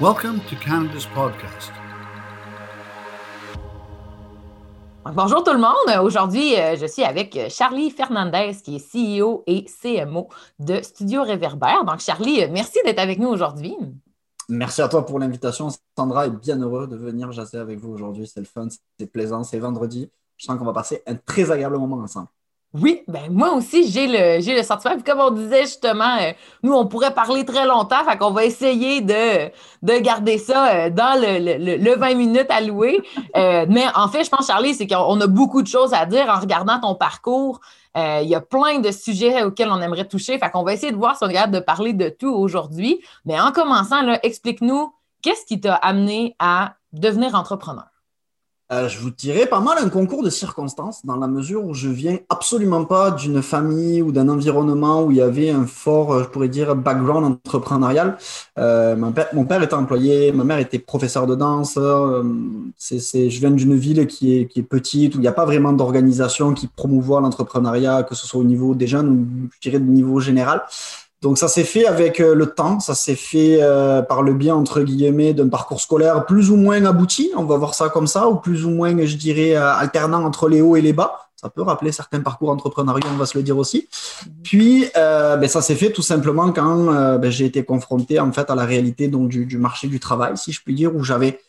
Welcome to Canada's podcast. Bonjour tout le monde. Aujourd'hui, euh, je suis avec Charlie Fernandez, qui est CEO et CMO de Studio Réverbère. Donc, Charlie, merci d'être avec nous aujourd'hui. Merci à toi pour l'invitation. Sandra est bien heureux de venir jaser avec vous aujourd'hui. C'est le fun, c'est plaisant, c'est vendredi. Je sens qu'on va passer un très agréable moment ensemble. Oui, ben moi aussi, j'ai le, j'ai le sentiment. Puis comme on disait justement, euh, nous, on pourrait parler très longtemps, fait qu'on va essayer de, de garder ça euh, dans le, le, le, 20 minutes alloué. Euh, mais en fait, je pense, Charlie, c'est qu'on a beaucoup de choses à dire en regardant ton parcours. Il y a plein de sujets auxquels on aimerait toucher. Fait qu'on va essayer de voir si on regarde de parler de tout aujourd'hui. Mais en commençant, explique-nous qu'est-ce qui t'a amené à devenir entrepreneur? Euh, je vous dirais pas mal un concours de circonstances dans la mesure où je viens absolument pas d'une famille ou d'un environnement où il y avait un fort, euh, je pourrais dire, background entrepreneurial. Euh, mon, père, était employé, ma mère était professeure de danse. Je viens d'une ville qui est, qui est, petite où il n'y a pas vraiment d'organisation qui promouvoit l'entrepreneuriat, que ce soit au niveau des jeunes ou je dirais au niveau général. Donc ça s'est fait avec euh, le temps, ça s'est fait euh, par le biais entre guillemets d'un parcours scolaire plus ou moins abouti, on va voir ça comme ça, ou plus ou moins, je dirais, euh, alternant entre les hauts et les bas. Ça peut rappeler certains parcours entrepreneuriaux, on va se le dire aussi. Puis ben, ça s'est fait tout simplement quand ben, j'ai été confronté en fait à la réalité du marché du travail, si je puis dire, où j'avais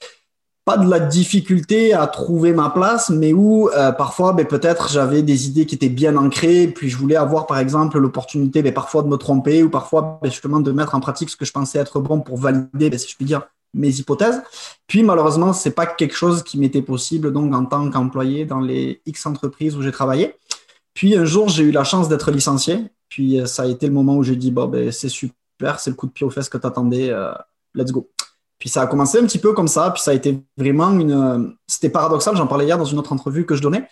pas de la difficulté à trouver ma place, mais où euh, parfois, ben, peut-être j'avais des idées qui étaient bien ancrées, puis je voulais avoir par exemple l'opportunité ben, parfois de me tromper ou parfois ben, justement de mettre en pratique ce que je pensais être bon pour valider, ben, si je puis dire, mes hypothèses. Puis malheureusement, c'est pas quelque chose qui m'était possible donc en tant qu'employé dans les X entreprises où j'ai travaillé. Puis un jour, j'ai eu la chance d'être licencié. Puis euh, ça a été le moment où j'ai dit bon ben c'est super, c'est le coup de pied aux fesses que tu attendais, euh, let's go. Puis ça a commencé un petit peu comme ça, puis ça a été vraiment une. C'était paradoxal, j'en parlais hier dans une autre entrevue que je donnais.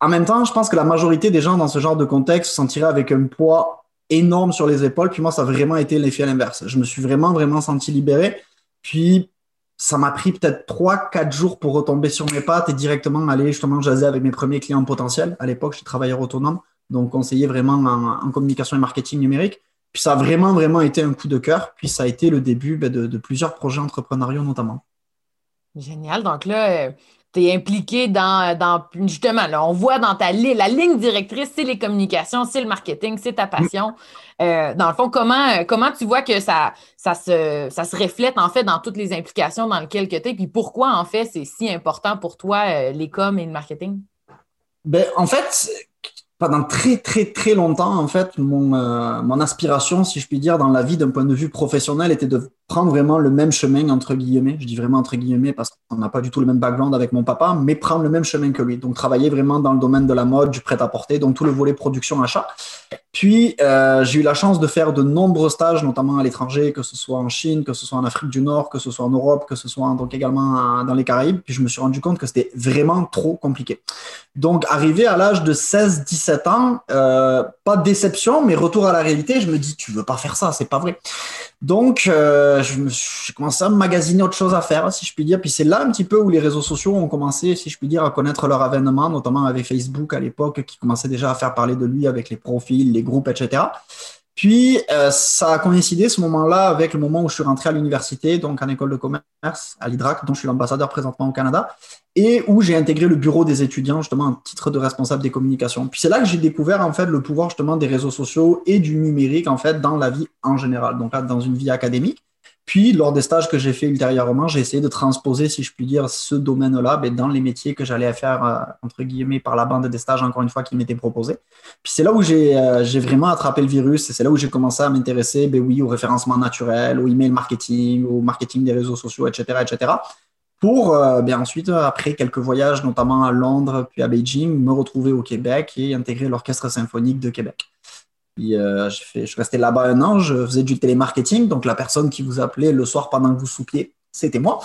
En même temps, je pense que la majorité des gens dans ce genre de contexte se sentiraient avec un poids énorme sur les épaules. Puis moi, ça a vraiment été l'effet à l'inverse. Je me suis vraiment, vraiment senti libéré. Puis ça m'a pris peut-être 3-4 jours pour retomber sur mes pattes et directement aller justement jaser avec mes premiers clients potentiels. À l'époque, j'étais travailleur autonome, donc conseiller vraiment en, en communication et marketing numérique. Puis ça a vraiment, vraiment été un coup de cœur. Puis ça a été le début ben, de, plusieurs projets entrepreneuriaux notamment. Génial. Donc là, euh, tu es impliqué dans, dans justement, là, on voit dans ta la ligne directrice, c'est les communications, c'est le marketing, c'est ta passion. Euh, dans le fond, comment, comment tu vois que ça, ça, se, ça se reflète en fait dans toutes les implications dans lesquelles tu es, puis pourquoi en fait c'est si important pour toi euh, les coms et le marketing? Ben, en fait, pendant très très très longtemps, en fait, mon, euh, aspiration, si je puis dire, dans la vie d'un point de vue professionnel, était de prendre vraiment le même chemin, entre guillemets. Je dis vraiment entre guillemets parce qu'on n'a pas du tout le même background avec mon papa, mais prendre le même chemin que lui. Donc, travailler vraiment dans le domaine de la mode, du prêt-à-porter, donc tout le volet production-achat. Puis, euh, j'ai eu la chance de faire de nombreux stages, notamment à l'étranger, que ce soit en Chine, que ce soit en Afrique du Nord, que ce soit en Europe, que ce soit donc également dans les Caraïbes. Puis, je me suis rendu compte que c'était vraiment trop compliqué. Donc, arrivé à l'âge de 16-17 ans, euh, pas de déception, mais retour à la réalité, je me dis, tu veux pas faire ça, c'est pas vrai. Donc, euh, j'ai commencé à magasiner autre chose à faire, si je puis dire. Puis c'est là un petit peu où les réseaux sociaux ont commencé, si je puis dire, à connaître leur avènement, notamment avec Facebook à l'époque, qui commençait déjà à faire parler de lui avec les profils, les groupes, etc. Puis, euh, ça a coïncidé ce moment-là avec le moment où je suis rentré à l'université, donc en école de commerce, à l'IDRAC, dont je suis l'ambassadeur présentement au Canada, et où j'ai intégré le bureau des étudiants, justement, en titre de responsable des communications. Puis c'est là que j'ai découvert, en fait, le pouvoir, justement, des réseaux sociaux et du numérique, en fait, dans la vie en général, donc là, dans une vie académique. Puis, lors des stages que j'ai fait ultérieurement, j'ai essayé de transposer, si je puis dire, ce domaine-là ben, dans les métiers que j'allais faire, euh, entre guillemets, par la bande des stages, encore une fois, qui m'étaient proposés. Puis, c'est là où j'ai euh, vraiment attrapé le virus et c'est là où j'ai commencé à m'intéresser, ben, oui, au référencement naturel, au email marketing, au marketing des réseaux sociaux, etc., etc. Pour, euh, bien ensuite, après quelques voyages, notamment à Londres, puis à Beijing, me retrouver au Québec et intégrer l'Orchestre symphonique de Québec. Puis, euh, je, fais, je là-bas un an, je faisais du télémarketing, donc la personne qui vous appelait le soir pendant que vous soupiez, c'était moi.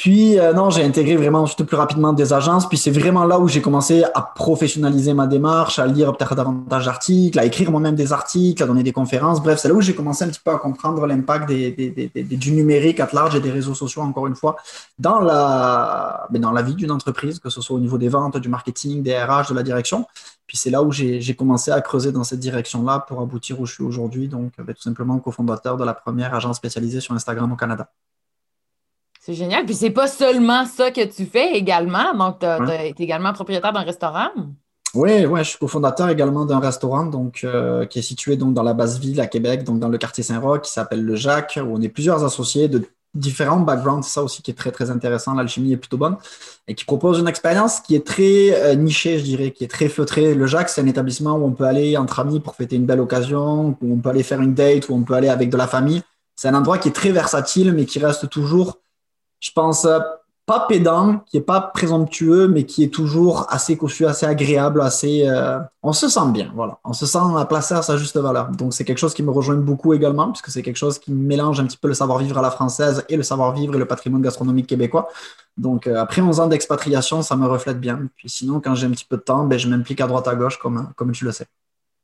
Puis, euh, non, j'ai intégré vraiment ensuite plus rapidement des agences. Puis, c'est vraiment là où j'ai commencé à professionnaliser ma démarche, à lire peut-être davantage d'articles, à écrire moi-même des articles, à donner des conférences. Bref, c'est là où j'ai commencé un petit peu à comprendre l'impact du numérique à large et des réseaux sociaux, encore une fois, dans la, mais dans la vie d'une entreprise, que ce soit au niveau des ventes, du marketing, des RH, de la direction. Puis, c'est là où j'ai commencé à creuser dans cette direction-là pour aboutir où je suis aujourd'hui. Donc, ben, tout simplement cofondateur de la première agence spécialisée sur Instagram au Canada. C'est génial. Puis c'est pas seulement ça que tu fais également. Donc, tu es également propriétaire d'un restaurant? Oui, ouais, je suis cofondateur également d'un restaurant donc, euh, qui est situé donc, dans la basse ville à Québec, donc dans le quartier Saint-Roch, qui s'appelle Le Jacques, où on est plusieurs associés de différents backgrounds. C'est ça aussi qui est très, très intéressant. L'alchimie est plutôt bonne et qui propose une expérience qui est très euh, nichée, je dirais, qui est très feutrée. Le Jacques, c'est un établissement où on peut aller entre amis pour fêter une belle occasion, où on peut aller faire une date, où on peut aller avec de la famille. C'est un endroit qui est très versatile, mais qui reste toujours, je pense, euh, pas pédant, qui est pas présomptueux, mais qui est toujours assez cossu, assez agréable, assez. Euh, on se sent bien, voilà. On se sent placé à sa juste valeur. Donc c'est quelque chose qui me rejoint beaucoup également, puisque c'est quelque chose qui mélange un petit peu le savoir-vivre à la française et le savoir-vivre et le patrimoine gastronomique québécois. Donc euh, après 11 ans d'expatriation, ça me reflète bien. Puis sinon, quand j'ai un petit peu de temps, ben, je m'implique à droite à gauche, comme, comme tu le sais.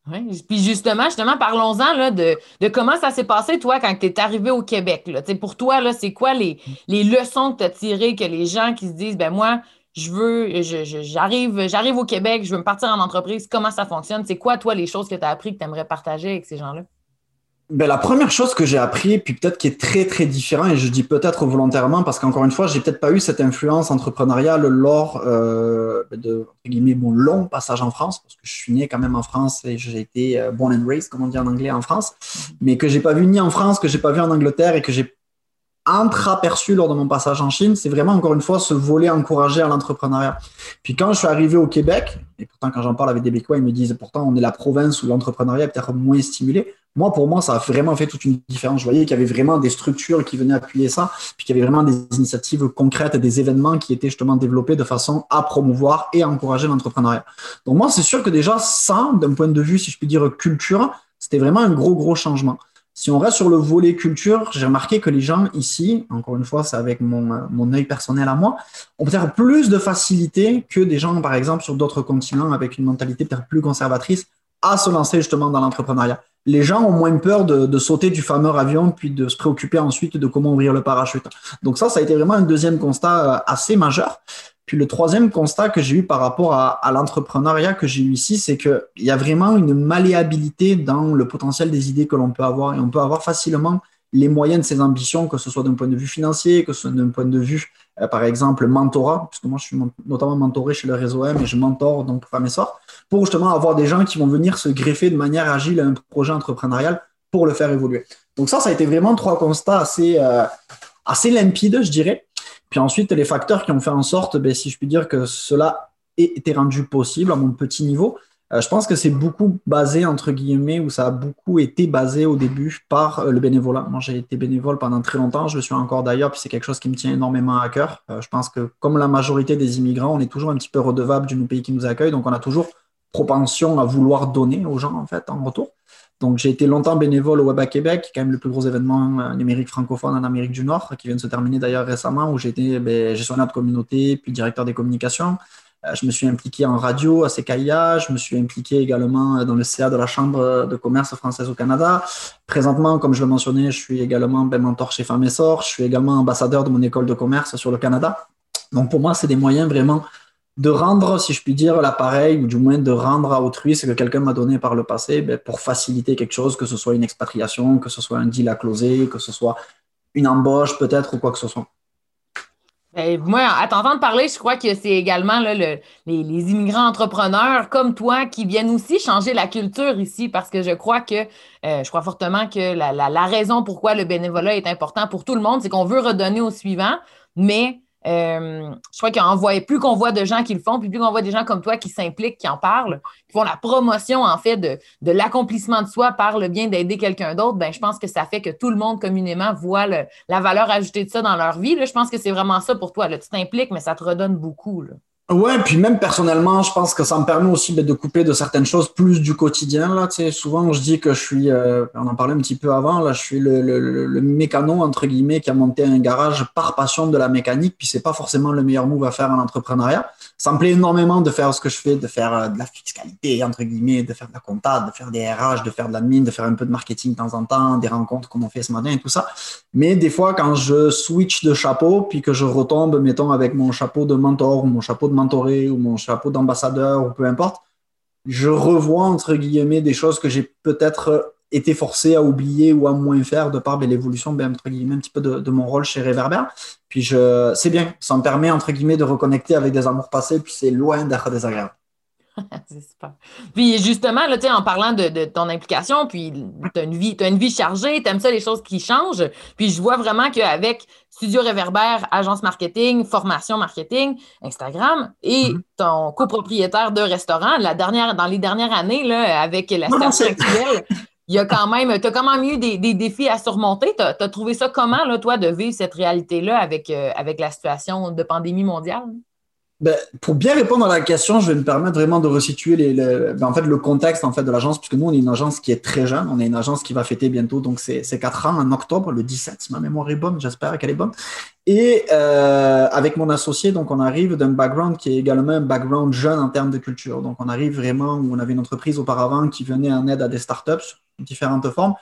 Oui. Puis justement, justement, parlons-en de, de, comment ça s'est passé, toi, quand tu es arrivé au Québec. Là. Pour toi, là, c'est quoi les, les leçons que tu as tirées que les gens qui se disent ben moi, je veux, j'arrive, j'arrive au Québec, je veux me partir en entreprise, comment ça fonctionne? C'est quoi, toi, les choses que tu as appris que tu aimerais partager avec ces gens-là? Ben, la première chose que j'ai appris, puis peut-être qui est très très différent, et je dis peut-être volontairement parce qu'encore une fois, j'ai peut-être pas eu cette influence entrepreneuriale lors euh, de entre guillemets mon long passage en France, parce que je suis né quand même en France et j'ai été euh, born and raised, comme on dit en anglais, en France, mais que j'ai pas vu ni en France, que j'ai pas vu en Angleterre et que j'ai entreaperçu lors de mon passage en Chine, c'est vraiment encore une fois ce volet encouragé à l'entrepreneuriat. Puis quand je suis arrivé au Québec, et pourtant quand j'en parle avec des Bécois, ils me disent pourtant on est la province où l'entrepreneuriat est peut-être moins stimulé. Moi, pour moi, ça a vraiment fait toute une différence. Je voyais qu'il y avait vraiment des structures qui venaient appuyer ça, puis qu'il y avait vraiment des initiatives concrètes et des événements qui étaient justement développés de façon à promouvoir et à encourager l'entrepreneuriat. Donc moi, c'est sûr que déjà, ça, d'un point de vue, si je puis dire, culture, c'était vraiment un gros, gros changement. Si on reste sur le volet culture, j'ai remarqué que les gens ici, encore une fois, c'est avec mon, euh, mon œil personnel à moi, ont peut-être plus de facilité que des gens, par exemple, sur d'autres continents avec une mentalité peut-être plus conservatrice à se lancer justement dans l'entrepreneuriat. Les gens ont moins peur de, de, sauter du fameux avion puis de se préoccuper ensuite de comment ouvrir le parachute. Donc ça, ça a été vraiment un deuxième constat euh, assez majeur. Puis le troisième constat que j'ai eu par rapport à, à l'entrepreneuriat que j'ai eu ici, c'est qu'il y a vraiment une malléabilité dans le potentiel des idées que l'on peut avoir et on peut avoir facilement les moyens de ses ambitions, que ce soit d'un point de vue financier, que ce soit d'un point de vue, euh, par exemple, mentorat, puisque moi je suis notamment mentoré chez le réseau M et je mentor donc femmes et sort, pour justement avoir des gens qui vont venir se greffer de manière agile à un projet entrepreneurial pour le faire évoluer. Donc ça, ça a été vraiment trois constats assez, euh, assez limpides, je dirais. Puis ensuite, les facteurs qui ont fait en sorte, ben, si je puis dire, que cela ait été rendu possible à mon petit niveau, euh, je pense que c'est beaucoup basé, entre guillemets, ou ça a beaucoup été basé au début par euh, le bénévolat. Moi, j'ai été bénévole pendant très longtemps, je le suis encore d'ailleurs, puis c'est quelque chose qui me tient énormément à cœur. Euh, je pense que comme la majorité des immigrants, on est toujours un petit peu redevable du pays qui nous accueille, donc on a toujours propension à vouloir donner aux gens, en fait, en retour. Donc, j'ai été longtemps bénévole au Web Québec, qui est quand même le plus gros événement euh, numérique francophone en Amérique du Nord, qui vient de se terminer d'ailleurs récemment, où j'ai été ben, gestionnaire de communauté, puis directeur des communications. Euh, je me suis impliqué en radio à CKIA, je me suis impliqué également dans le CA de la Chambre de commerce française au Canada. Présentement, comme je le mentionnais, je suis également ben, mentor chez Femmes et je suis également ambassadeur de mon école de commerce sur le Canada. Donc, pour moi, c'est des moyens vraiment de rendre, si je puis dire, l'appareil, ou du moins de rendre à autrui ce que quelqu'un m'a donné par le passé ben, pour faciliter quelque chose, que ce soit une expatriation, que ce soit un deal à closer, que ce soit une embauche peut-être ou quoi que ce soit. Ben, moi, à t'entendre parler, je crois que c'est également les, immigrants entrepreneurs comme toi qui viennent aussi changer la culture ici parce que je crois que, euh, je crois fortement que la, la, la raison pourquoi le bénévolat est important pour tout le monde, c'est qu'on veut redonner au suivant, mais euh, je crois qu'on voit plus qu'on voit de gens qui le font, puis plus qu'on voit des gens comme toi qui s'impliquent, qui en parlent, qui font la promotion en fait de, l'accomplissement de soi par le bien d'aider quelqu'un d'autre, ben je pense que ça fait que tout le monde communément voit la valeur ajoutée de ça dans leur vie. Là. Je pense que c'est vraiment ça pour toi. Là. Tu t'impliques, mais ça te redonne beaucoup. Là. Ouais, puis même personnellement, je pense que ça me permet aussi ben, de couper de certaines choses plus du quotidien. Là, souvent, je dis que je suis, euh, on en parlait un petit peu avant, là, je suis le, le, mécano entre guillemets qui a monté un garage par passion de la mécanique. Puis c'est pas forcément le meilleur move à faire en entrepreneuriat. Ça me plaît énormément de faire ce que je fais, de faire euh, de la fiscalité entre guillemets, de faire de la comptable, de faire des RH, de faire de la mine, de faire un peu de marketing de temps en temps, des rencontres comme on fait ce matin et tout ça. Mais des fois, quand je switch de chapeau, puis que je retombe, mettons avec mon chapeau de mentor ou mon chapeau de mentoré ou mon chapeau d'ambassadeur ou peu importe, je revois entre guillemets des choses que j'ai peut-être été forcé à oublier ou à moins faire de par ben, l'évolution, ben, entre guillemets, un petit peu de, mon rôle chez Réverbère. Puis je, c'est bien, ça me permet, entre guillemets, de reconnecter avec des amours passés, puis c'est loin d'être désagréable. c'est super. Puis justement, là, en parlant de, ton implication, puis tu as une vie, as une vie chargée, tu aimes ça les choses qui changent. Puis je vois vraiment qu'avec Studio Réverbère, agence marketing, formation marketing, Instagram et mm-hmm. ton copropriétaire de restaurant, la dernière, dans les dernières années, là, avec la situation actuelle, il y a quand même, tu as quand même eu des, défis à surmonter. Tu as, trouvé ça comment, là, toi, de vivre cette réalité-là avec, euh, avec la situation de pandémie mondiale? Ben, pour bien répondre à la question, je vais me permettre vraiment de resituer ben, le contexte de l'agence, puisque nous, on est une agence qui est très jeune. On est une agence qui va fêter bientôt donc c'est 4 ans en octobre, le 17, si ma mémoire est bonne, j'espère qu'elle est bonne. Et euh, avec mon associé, donc on arrive d'un background qui est également un background jeune en termes de culture. Donc on arrive vraiment où on avait une entreprise auparavant qui venait en aide à des startups, différentes formes.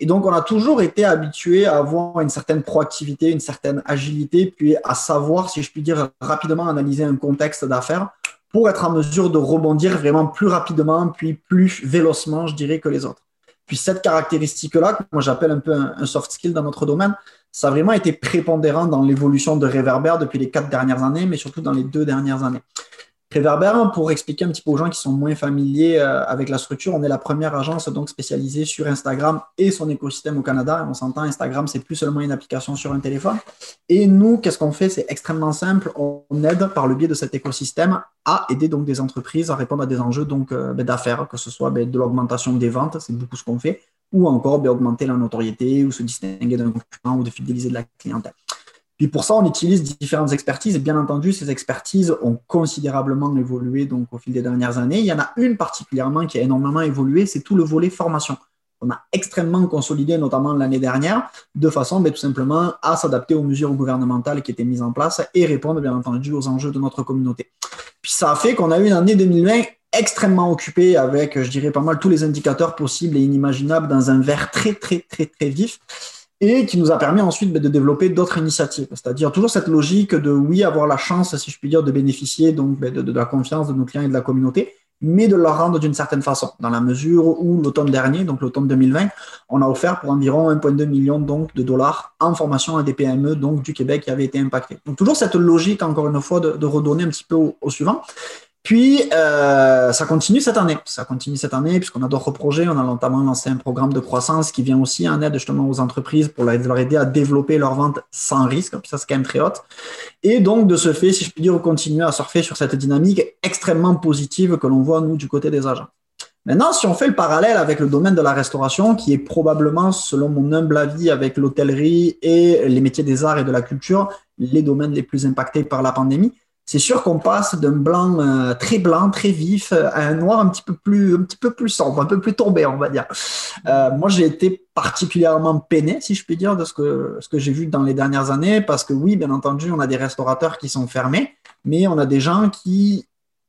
Et donc, on a toujours été habitué à avoir une certaine proactivité, une certaine agilité, puis à savoir, si je puis dire, rapidement analyser un contexte d'affaires pour être en mesure de rebondir vraiment plus rapidement, puis plus vélocement, je dirais, que les autres. Puis cette caractéristique-là, que moi j'appelle un peu un, soft skill dans notre domaine, ça a vraiment été prépondérant dans l'évolution de Reverber depuis les quatre dernières années, mais surtout dans les deux dernières années. Réverbère, pour expliquer un petit peu aux gens qui sont moins familiers euh, avec la structure, on est la première agence donc spécialisée sur Instagram et son écosystème au Canada. on s'entend, Instagram, c'est plus seulement une application sur un téléphone. Et nous, qu'est-ce qu'on fait? C'est extrêmement simple. On aide par le biais de cet écosystème à aider donc des entreprises à répondre à des enjeux donc euh, ben, d'affaires, que ce soit ben, de l'augmentation des ventes, c'est beaucoup ce qu'on fait, ou encore ben, augmenter la notoriété ou se distinguer d'un concurrent ou de fidéliser de la clientèle. Puis pour ça, on utilise différentes expertises bien entendu, ces expertises ont considérablement évolué donc au fil des dernières années. Il y en a une particulièrement qui a énormément évolué, c'est tout le volet formation. On a extrêmement consolidé, notamment l'année dernière, de façon ben, tout simplement à s'adapter aux mesures gouvernementales qui étaient mises en place et répondre bien entendu aux enjeux de notre communauté. Puis ça a fait qu'on a eu une année 2020 extrêmement occupée avec, je dirais, pas mal tous les indicateurs possibles et inimaginables dans un verre très, très, très, très vif et qui nous a permis ensuite ben, de développer d'autres initiatives. C'est-à-dire toujours cette logique de, oui, avoir la chance, si je puis dire, de bénéficier donc, ben, de, la confiance de nos clients et de la communauté, mais de leur rendre d'une certaine façon, dans la mesure où l'automne dernier, donc l'automne 2020, on a offert pour environ 1,2 million donc, de dollars en formation à des PME donc, du Québec qui avaient été impactés. Donc toujours cette logique, encore une fois, de, redonner un petit peu au suivant. Puis, euh, ça continue cette année. Ça continue cette année puisqu'on a d'autres projets. On a notamment lancé un programme de croissance qui vient aussi en aide justement aux entreprises pour leur aider à développer leurs ventes sans risque. Puis ça, c'est quand même très haute. Et donc, de ce fait, si je puis dire, on continue à surfer sur cette dynamique extrêmement positive que l'on voit, nous, du côté des agents. Maintenant, si on fait le parallèle avec le domaine de la restauration, qui est probablement, selon mon humble avis, avec l'hôtellerie et les métiers des arts et de la culture, les domaines les plus impactés par la pandémie, c'est sûr qu'on passe d'un blanc euh, très blanc, très vif, euh, à un noir un petit peu plus, un petit peu plus sombre, un peu plus tombé, on va dire. Euh, moi, j'ai été particulièrement peiné, si je puis dire, de ce que, ce que j'ai vu dans les dernières années, parce que oui, bien entendu, on a des restaurateurs qui sont fermés, mais on a des gens qui,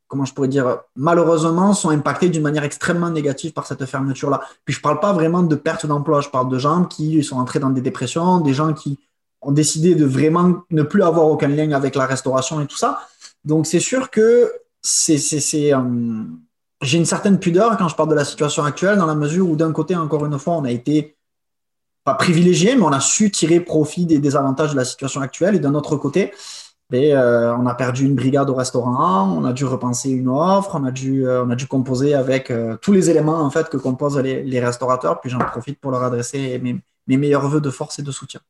comment je pourrais dire, malheureusement, sont impactés d'une manière extrêmement négative par cette fermeture-là. Puis je ne parle pas vraiment de perte d'emploi, je parle de gens qui sont entrés dans des dépressions, des gens qui ont décidé de vraiment ne plus avoir aucun lien avec la restauration et tout ça. Donc c'est sûr que c'est, c'est, euh, j'ai une certaine pudeur quand je parle de la situation actuelle, dans la mesure où d'un côté, encore une fois, on a été pas privilégié, mais on a su tirer profit des désavantages de la situation actuelle. Et d'un autre côté, ben, euh, on a perdu une brigade au restaurant, on a dû repenser une offre, on a dû, euh, on a dû composer avec tous les éléments en fait que composent les, restaurateurs. Puis j'en profite pour leur adresser mes, mes meilleurs voeux de force et de soutien.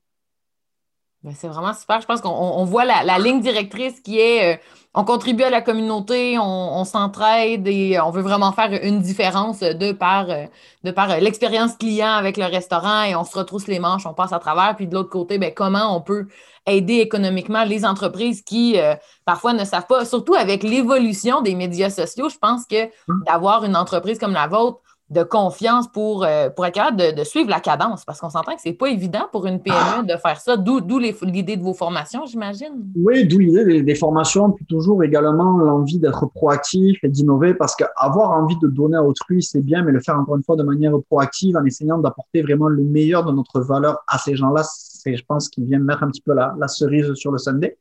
Ben, c'est vraiment super. Je pense qu'on voit la, ligne directrice qui est on contribue à la communauté, on, s'entraide et on veut vraiment faire une différence de par, euh, de par euh, l'expérience client avec le restaurant et on se retrousse les manches, on passe à travers. Puis de l'autre côté, bien, comment on peut aider économiquement les entreprises qui euh, parfois ne savent pas, surtout avec l'évolution des médias sociaux. Je pense que mmh. d'avoir une entreprise comme la vôtre, de confiance pour, euh, pour être capable de, suivre la cadence, parce qu'on s'entend que ce n'est pas évident pour une PME de faire ça, d'où l'idée de vos formations, j'imagine. Oui, d'où l'idée des, formations, puis toujours également l'envie d'être proactif et d'innover, parce qu'avoir envie de donner à autrui, c'est bien, mais le faire encore une fois de manière proactive, en essayant d'apporter vraiment le meilleur de notre valeur à ces gens-là, c'est, je pense, qui vient mettre un petit peu la, la cerise sur le sundae.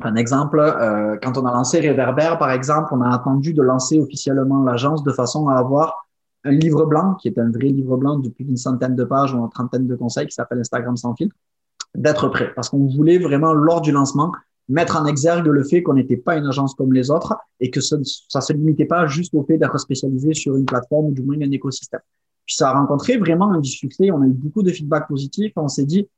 Un exemple, euh, quand on a lancé Réverbère, par exemple, on a attendu de lancer officiellement l'agence de façon à avoir un livre blanc, qui est un vrai livre blanc depuis une centaine de pages ou une trentaine de conseils, qui s'appelle Instagram sans filtre, d'être prêt. Parce qu'on voulait vraiment, lors du lancement, mettre en exergue le fait qu'on n'était pas une agence comme les autres et que ça ne se limitait pas juste au fait d'être spécialisé sur une plateforme ou du moins un écosystème. Puis ça a rencontré vraiment un succès. On a eu beaucoup de feedback positif. On s'est dit,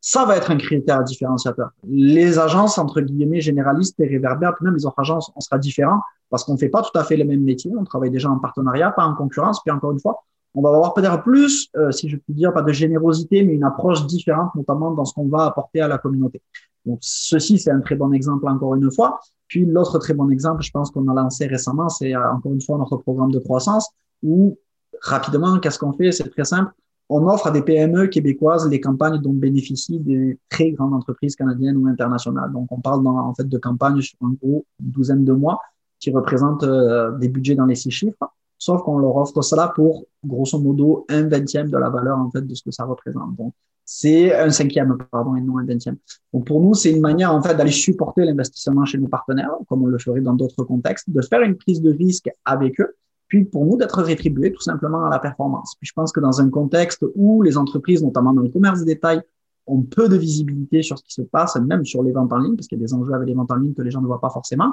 ça va être un critère différenciateur. Les agences, entre guillemets, généralistes et réverbères, puis même les autres agences, on sera différents parce qu'on ne fait pas tout à fait le même métier. On travaille déjà en partenariat, pas en concurrence. Puis encore une fois, on va avoir peut-être plus, euh, si je puis dire, pas de générosité, mais une approche différente, notamment dans ce qu'on va apporter à la communauté. Donc, ceci, c'est un très bon exemple encore une fois. Puis, l'autre très bon exemple, je pense qu'on a lancé récemment, c'est euh, encore une fois notre programme de croissance où, rapidement, qu'est-ce qu'on fait? C'est très simple. On offre à des PME québécoises les campagnes dont bénéficient des très grandes entreprises canadiennes ou internationales. Donc, on parle dans, en fait de campagnes sur un gros une douzaine de mois qui représentent euh, des budgets dans les six chiffres sauf qu'on leur offre cela pour grosso modo un vingtième de la valeur en fait de ce que ça représente. Donc c'est un cinquième, pardon, et non un vingtième. Donc pour nous, c'est une manière en fait d'aller supporter l'investissement chez nos partenaires, comme on le ferait dans d'autres contextes, de faire une prise de risque avec eux, puis pour nous d'être rétribués tout simplement à la performance. Puis je pense que dans un contexte où les entreprises, notamment dans le commerce de détail, ont peu de visibilité sur ce qui se passe, même sur les ventes en ligne, parce qu'il y a des enjeux avec les ventes en ligne que les gens ne voient pas forcément,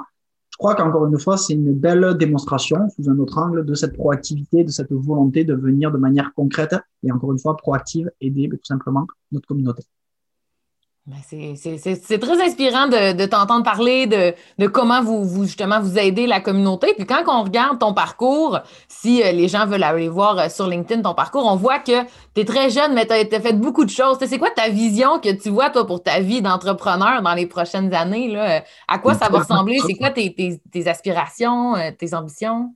je crois qu'encore une fois, c'est une belle démonstration sous un autre angle de cette proactivité, de cette volonté de venir de manière concrète et encore une fois proactive aider tout simplement notre communauté. Ben, c'est très inspirant de, t'entendre parler de, comment vous, vous, justement vous aidez la communauté. Puis quand on regarde ton parcours, si euh, les gens veulent aller voir euh, sur LinkedIn ton parcours, on voit que tu es très jeune, mais tu as, fait beaucoup de choses. C'est quoi ta vision que tu vois, toi, pour ta vie d'entrepreneur dans les prochaines années? Là? À quoi ça va ressembler? C'est quoi tes, tes aspirations, euh, tes ambitions?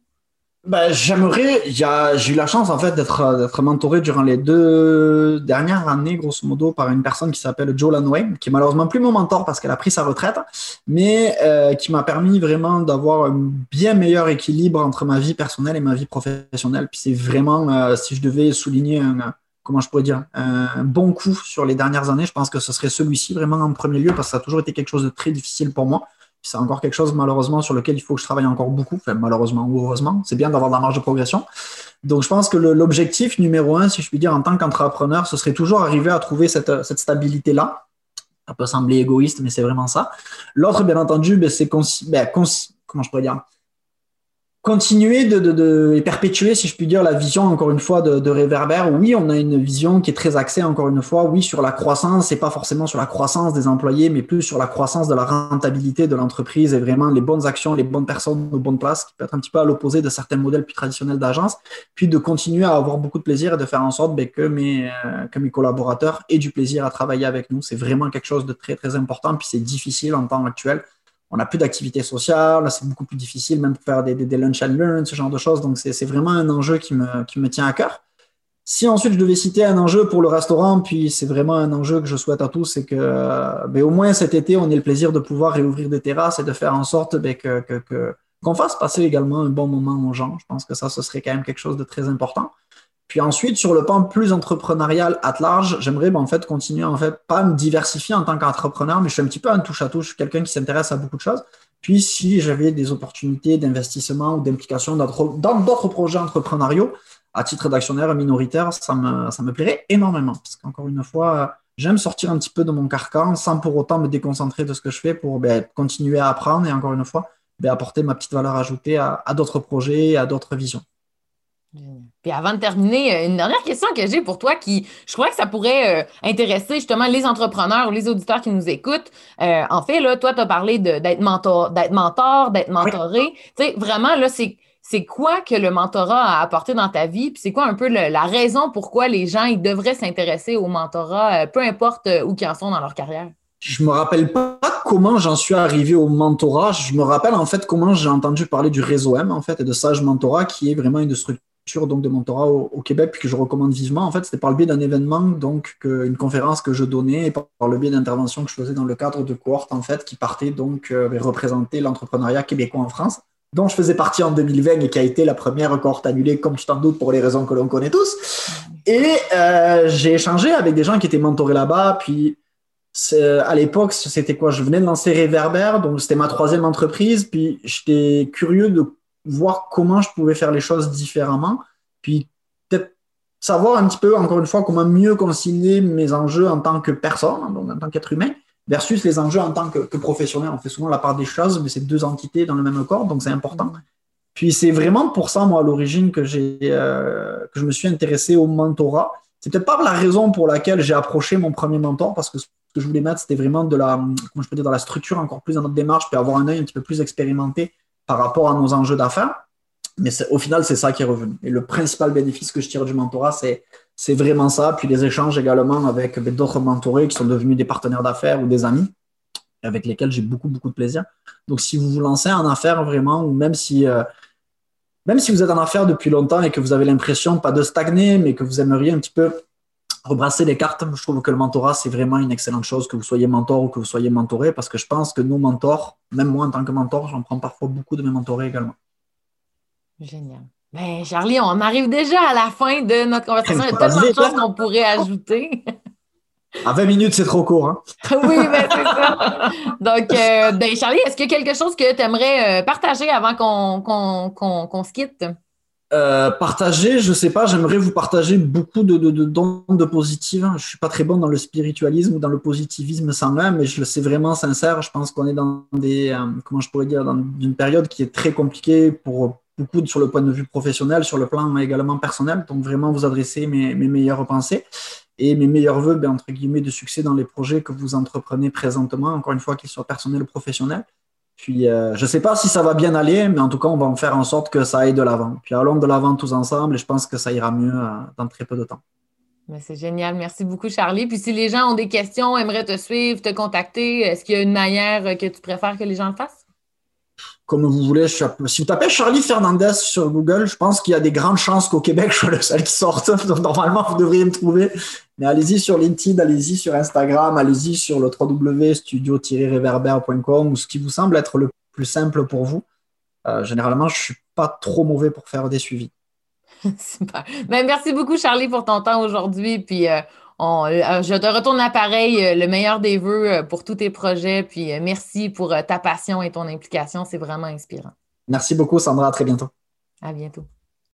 Ben, j'aimerais, j'ai eu la chance en fait d'être mentoré durant les deux dernières années, grosso modo, par une personne qui s'appelle Joe Lanway, qui est malheureusement plus mon mentor parce qu'elle a pris sa retraite, mais euh, qui m'a permis vraiment d'avoir un bien meilleur équilibre entre ma vie personnelle et ma vie professionnelle. Puis c'est vraiment, euh, si je devais souligner un, comment je pourrais dire, un bon coup sur les dernières années, je pense que ce serait celui-ci vraiment en premier lieu parce que ça a toujours été quelque chose de très difficile pour moi c'est encore quelque chose, malheureusement, sur lequel il faut que je travaille encore beaucoup. Malheureusement ou heureusement, c'est bien d'avoir de la marge de progression. Donc, je pense que l'objectif numéro un, si je puis dire, en tant qu'entrepreneur, ce serait toujours arriver à trouver cette, cette stabilité-là. Ça peut sembler égoïste, mais c'est vraiment ça. L'autre, bien entendu, ben, c'est ben, comment je pourrais dire? Continuer de, de, de, et perpétuer, si je puis dire, la vision, encore une fois, de, de Réverbère. Oui, on a une vision qui est très axée, encore une fois, oui, sur la croissance, et pas forcément sur la croissance des employés, mais plus sur la croissance de la rentabilité de l'entreprise et vraiment les bonnes actions, les bonnes personnes aux bonnes places, qui peut être un petit peu à l'opposé de certains modèles plus traditionnels d'agence, puis de continuer à avoir beaucoup de plaisir et de faire en sorte ben, que, mes, euh, que mes collaborateurs aient du plaisir à travailler avec nous. C'est vraiment quelque chose de très, très important, puis c'est difficile en temps actuel on n'a plus d'activité sociale, c'est beaucoup plus difficile même pour faire des, des, lunch and learn, ce genre de choses. Donc, c'est vraiment un enjeu qui me, qui me tient à cœur. Si ensuite je devais citer un enjeu pour le restaurant, puis c'est vraiment un enjeu que je souhaite à tous, c'est que ben, au moins cet été, on ait le plaisir de pouvoir réouvrir des terrasses et de faire en sorte ben, que, qu'on fasse passer également un bon moment aux gens. Je pense que ça, ce serait quand même quelque chose de très important. Puis ensuite, sur le plan plus entrepreneurial at large, j'aimerais ben, en fait continuer en fait pas me diversifier en tant qu'entrepreneur, mais je suis un petit peu un touche à touche, quelqu'un qui s'intéresse à beaucoup de choses. Puis si j'avais des opportunités d'investissement ou d'implication dans d'autres projets entrepreneuriaux, à titre d'actionnaire minoritaire, ça me, ça me plairait énormément. Parce qu'encore une fois, j'aime sortir un petit peu de mon carcan sans pour autant me déconcentrer de ce que je fais pour ben, continuer à apprendre et encore une fois, ben, apporter ma petite valeur ajoutée à, à d'autres projets, à d'autres visions. Puis avant de terminer, euh, une dernière question que j'ai pour toi qui, je crois que ça pourrait euh, intéresser justement les entrepreneurs ou les auditeurs qui nous écoutent. Euh, en fait, là, toi, tu as parlé d'être mentor, d'être mentor, d'être mentoré. Tu sais, vraiment, là, c'est, c'est quoi que le mentorat a apporté dans ta vie? Puis c'est quoi un peu la raison pourquoi les gens ils devraient s'intéresser au mentorat, peu importe où qu'ils en sont dans leur carrière? Je me rappelle pas comment j'en suis arrivé au mentorat. Je me rappelle en fait comment j'ai entendu parler du réseau M en fait et de Sage Mentorat qui est vraiment une structure donc de mentorat au, Québec puis que je recommande vivement. En fait, c'était par le biais d'un événement, donc une conférence que je donnais et par, le biais d'interventions que je faisais dans le cadre de cohortes en fait qui partaient donc euh, représenter l'entrepreneuriat québécois en France, dont je faisais partie en 2020 et qui a été la première cohorte annulée, comme tu t'en doutes, pour les raisons que l'on connaît tous. Et euh, j'ai échangé avec des gens qui étaient mentorés là-bas, puis à l'époque, c'était quoi? Je venais de lancer Réverbère, donc c'était ma troisième entreprise, puis j'étais curieux de voir comment je pouvais faire les choses différemment. Puis peut-être savoir un petit peu, encore une fois, comment mieux concilier mes enjeux en tant que personne, donc en tant qu'être humain, versus les enjeux en tant que, professionnel. On fait souvent la part des choses, mais c'est deux entités dans le même corps, donc c'est important. Puis c'est vraiment pour ça, moi, à l'origine, que, j'ai, euh, que je me suis intéressé au mentorat. C'est peut-être pas la raison pour laquelle j'ai approché mon premier mentor, parce que ce que je voulais mettre, c'était vraiment de la, comment je peux dire, dans la structure encore plus dans notre démarche, puis avoir un œil un petit peu plus expérimenté par rapport à nos enjeux d'affaires. Mais au final, c'est ça qui est revenu. Et le principal bénéfice que je tire du mentorat, c'est, vraiment ça. Puis les échanges également avec d'autres mentorés qui sont devenus des partenaires d'affaires ou des amis avec lesquels j'ai beaucoup, beaucoup de plaisir. Donc, si vous vous lancez en affaires vraiment, ou même si, euh, même si vous êtes en affaires depuis longtemps et que vous avez l'impression, pas de stagner, mais que vous aimeriez un petit peu rebrasser les cartes, je trouve que le mentorat, c'est vraiment une excellente chose, que vous soyez mentor ou que vous soyez mentoré, parce que je pense que nos mentors, même moi en tant que mentor, j'en prends parfois beaucoup de mes mentorés également. Génial. Ben, Charlie, on arrive déjà à la fin de notre conversation. Il y a tellement de choses qu'on pourrait ajouter. À 20 minutes, c'est trop court. Hein? oui, mais c'est ça. Donc, euh, ben, Charlie, est-ce qu'il y a quelque chose que tu aimerais euh, partager avant qu'on se quitte? Euh, partager, je sais pas, j'aimerais vous partager beaucoup de, de, de dons de positif. Je suis pas très bon dans le spiritualisme ou dans le positivisme sans même, mais je le sais vraiment sincère. Je pense qu'on est dans des, comment je pourrais dire, dans une période qui est très compliquée pour beaucoup sur le point de vue professionnel, sur le plan également personnel. Donc vraiment vous adresser mes, mes meilleures pensées et mes meilleurs voeux, ben, entre guillemets, de succès dans les projets que vous entreprenez présentement, encore une fois, qu'ils soient personnels ou professionnels. Puis, euh, je ne sais pas si ça va bien aller, mais en tout cas, on va en faire en sorte que ça aille de l'avant. Puis, allons de l'avant tous ensemble et je pense que ça ira mieux euh, dans très peu de temps. C'est génial. Merci beaucoup, Charlie. Puis, si les gens ont des questions, aimeraient te suivre, te contacter, est-ce qu'il y a une manière que tu préfères que les gens le fassent? comme vous voulez. Si vous tapez Charlie Fernandez sur Google, je pense qu'il y a des grandes chances qu'au Québec, je sois le seul qui sorte. Donc, normalement, vous devriez me trouver. Mais allez-y sur LinkedIn, allez-y sur Instagram, allez-y sur le www.studio-reverber.com ou ce qui vous semble être le plus simple pour vous. Euh, généralement, je ne suis pas trop mauvais pour faire des suivis. Super. Ben, merci beaucoup, Charlie, pour ton temps aujourd'hui. Puis, euh, euh, je te retourne l'appareil, le meilleur des euh, pour tous tes projets. Puis merci pour ta passion et ton implication. C'est vraiment inspirant. Merci beaucoup, Sandra. À très bientôt. À bientôt.